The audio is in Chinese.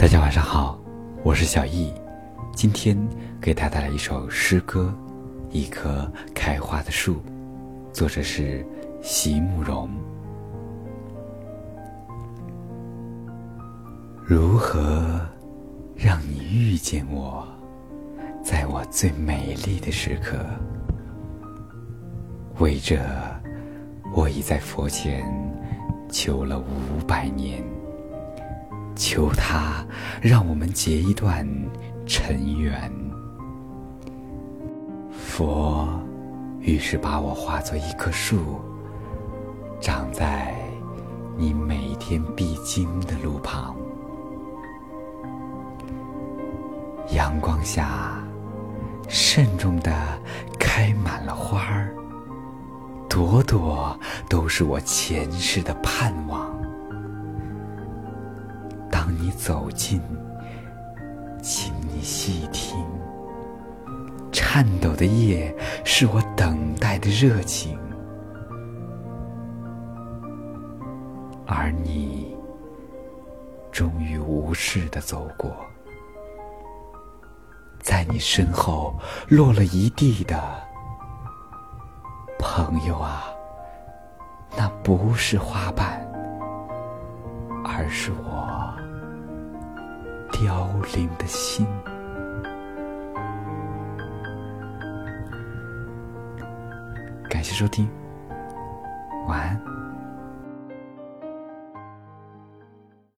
大家晚上好，我是小易，今天给大家带来一首诗歌《一棵开花的树》，作者是席慕容。如何让你遇见我，在我最美丽的时刻？为这，我已在佛前求了五百年。求他让我们结一段尘缘。佛于是把我化作一棵树，长在你每天必经的路旁。阳光下，慎重的开满了花儿，朵朵都是我前世的盼望。你走近，请你细听，颤抖的叶是我等待的热情，而你终于无视的走过，在你身后落了一地的朋友啊，那不是花瓣，而是我。凋零的心。感谢收听，晚安。